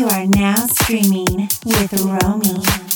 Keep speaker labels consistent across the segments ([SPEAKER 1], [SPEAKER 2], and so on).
[SPEAKER 1] You are now streaming with
[SPEAKER 2] Roamy.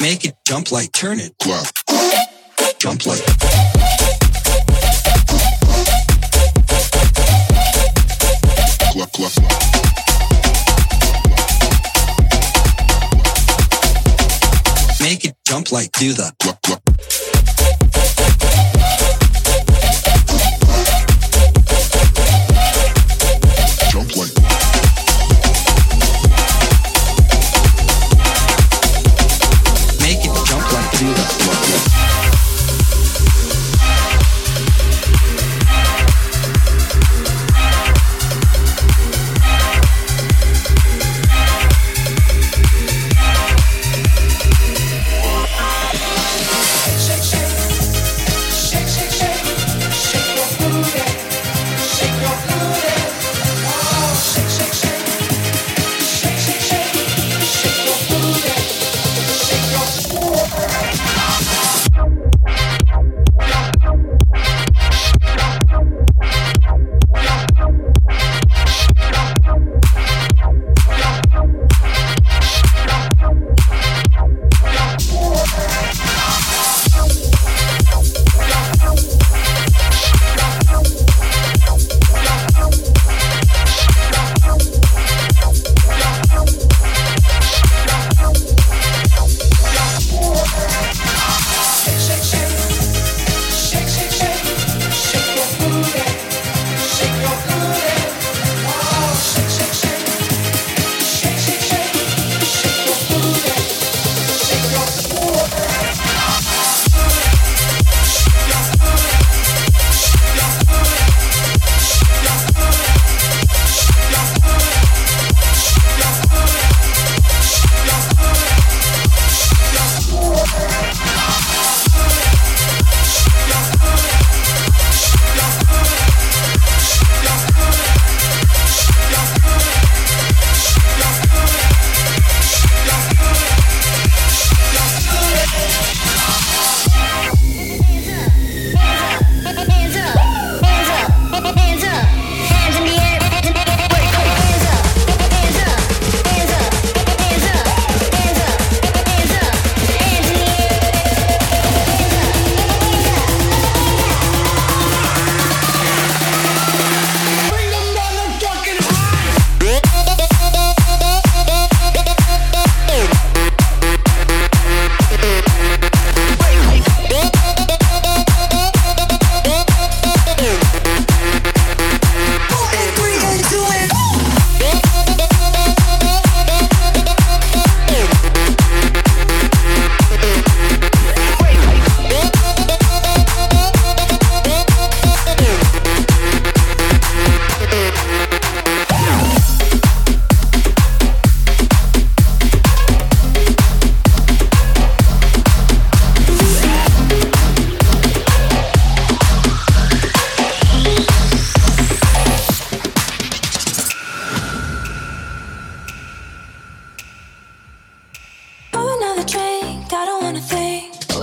[SPEAKER 3] Make it jump like turn it. Jump like. Jump like do the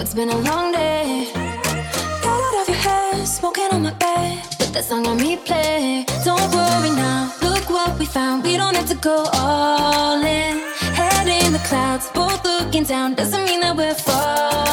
[SPEAKER 4] it's been a long day. Got out of your head. smoking on my bed. Put that song on replay. Don't worry now, look what we found. We don't have to go all in. Head in the clouds, both looking down. Doesn't mean that we're falling.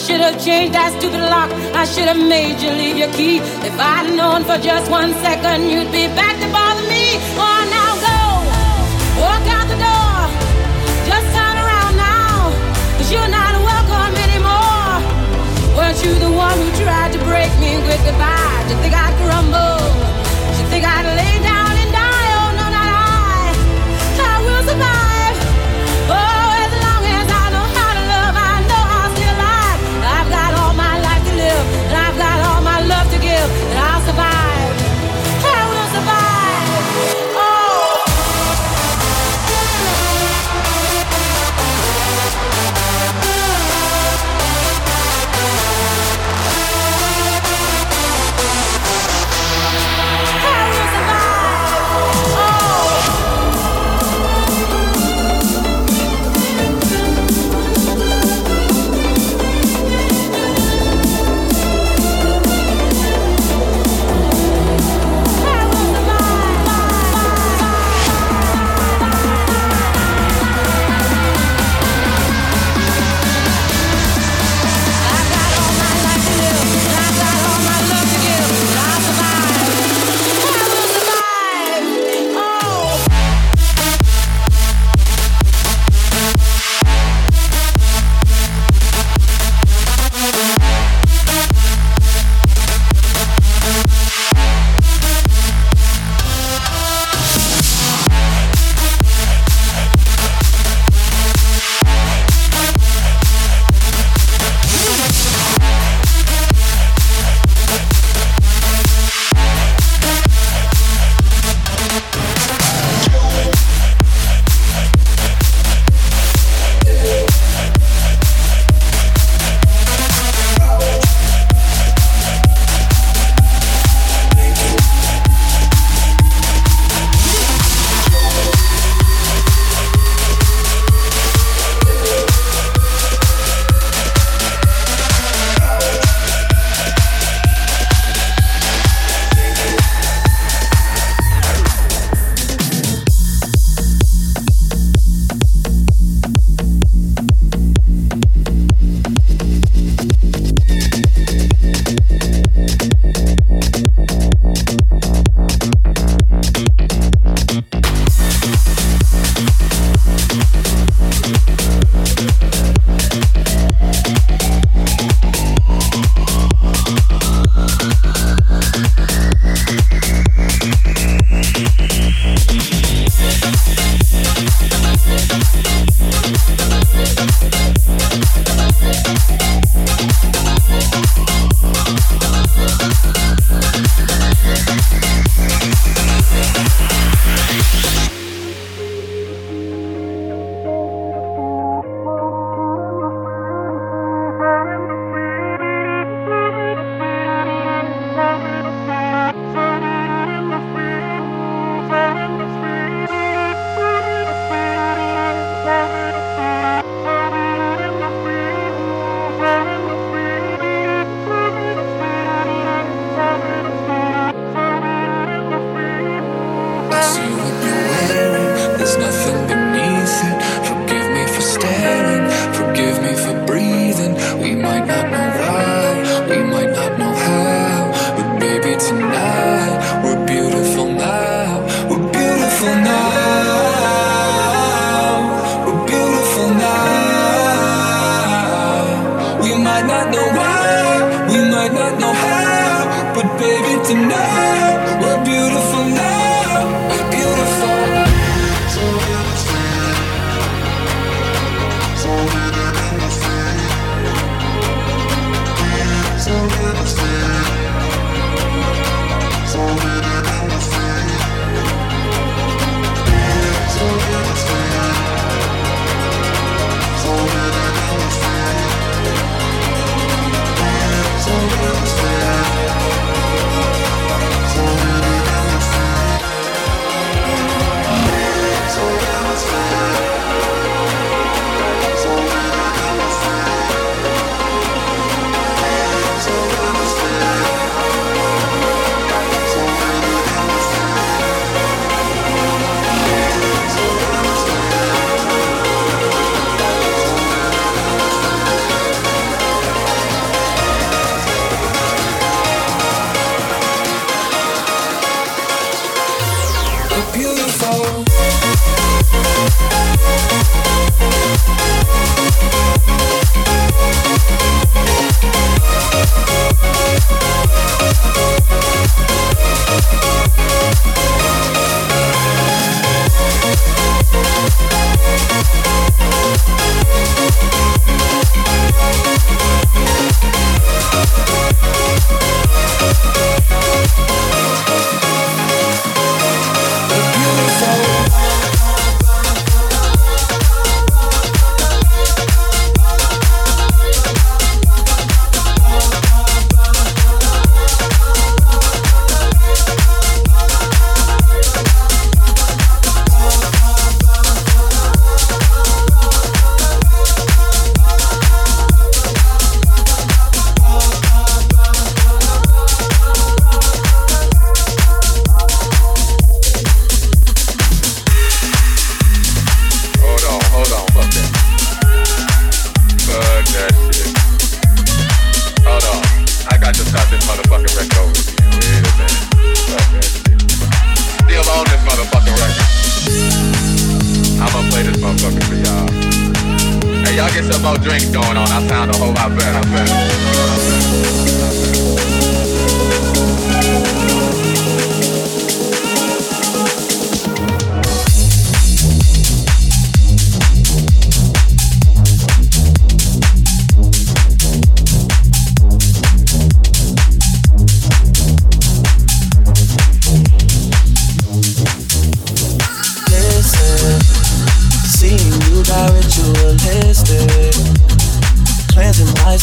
[SPEAKER 4] should have changed that stupid lock. I should have made you leave your key. If I'd known for just one second, you'd be back to bother me. Oh, now
[SPEAKER 5] go. Walk out the door. Just turn around now. Cause you're not welcome anymore. Weren't you the one who tried to break me with goodbye? Did you
[SPEAKER 4] think I'd crumble? Did you think I'd lay down?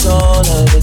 [SPEAKER 4] all alone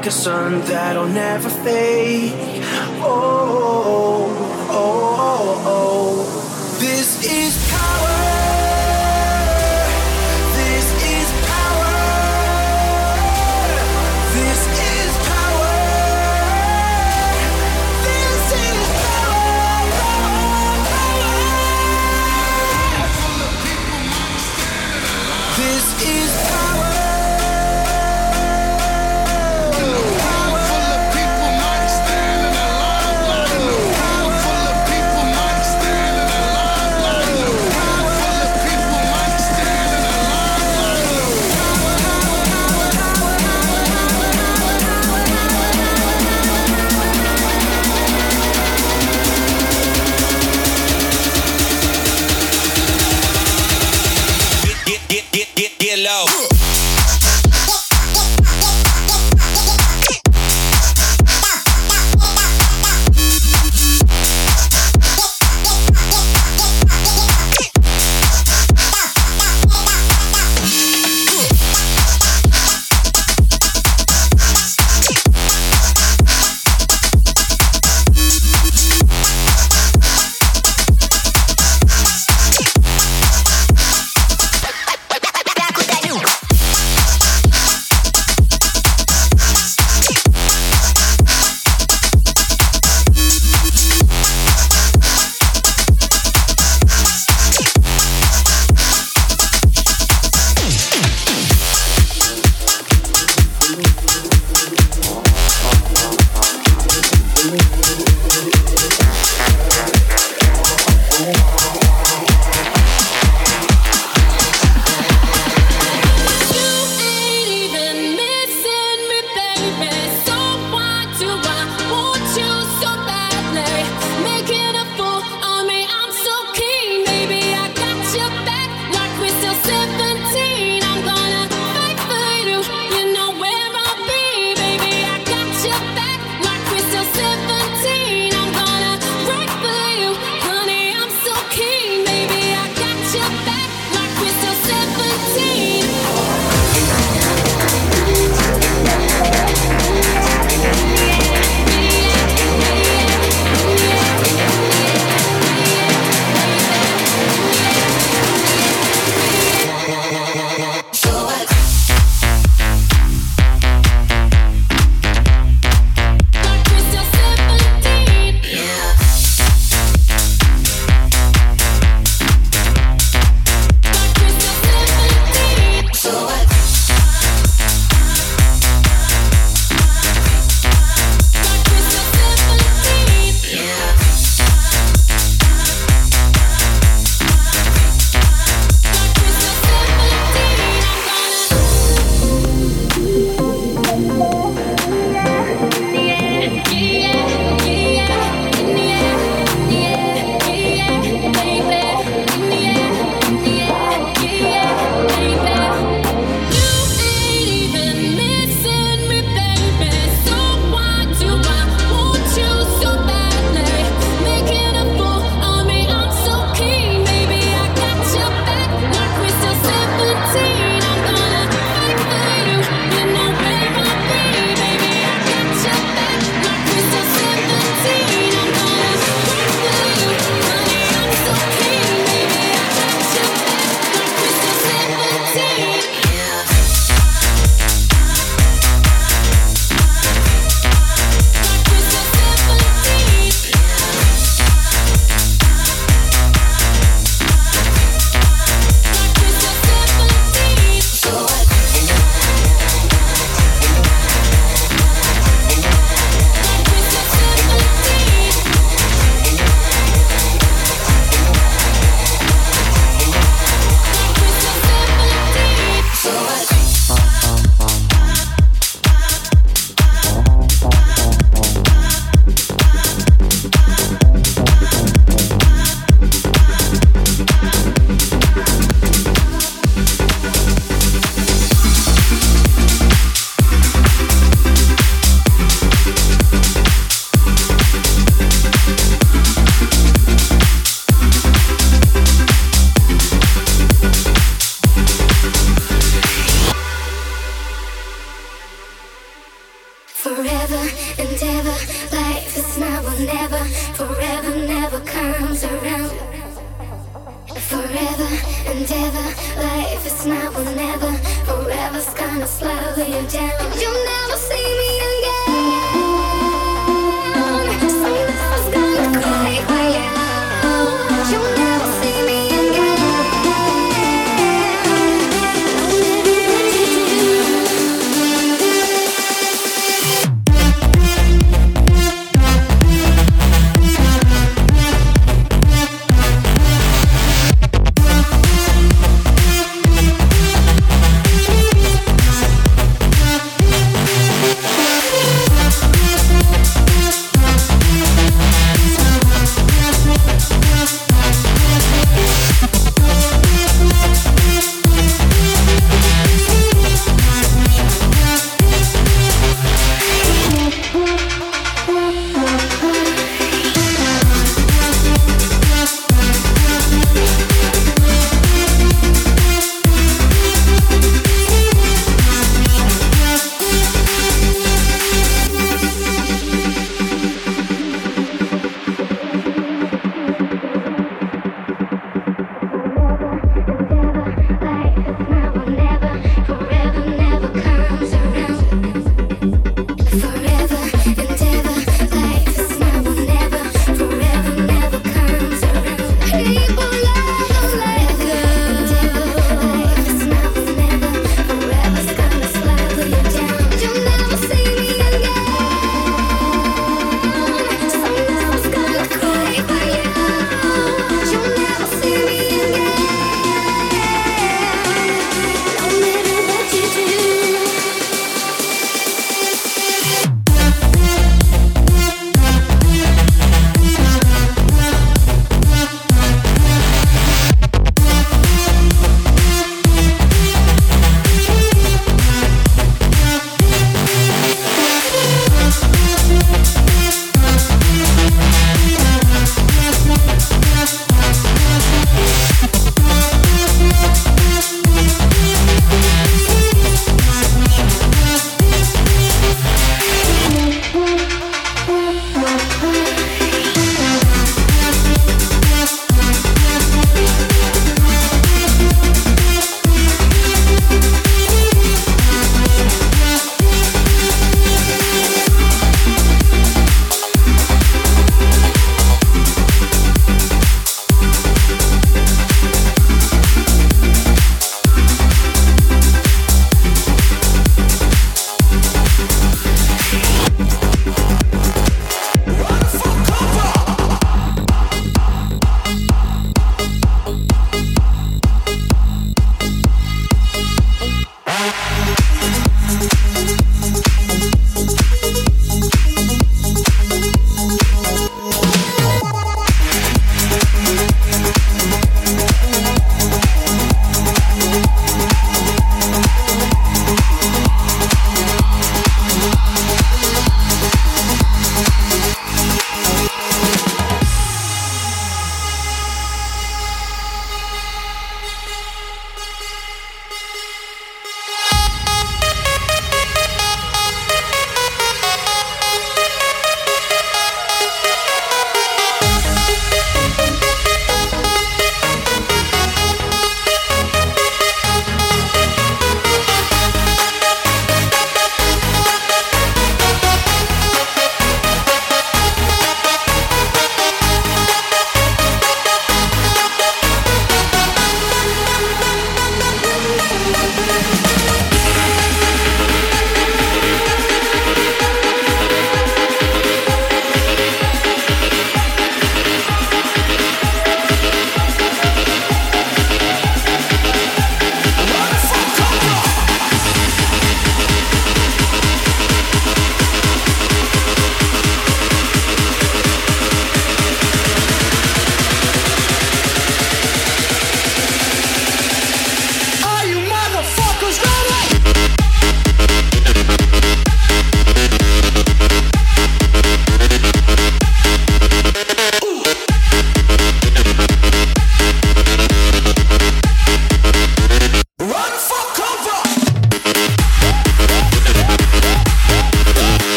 [SPEAKER 4] like a sun
[SPEAKER 1] that'll never fade.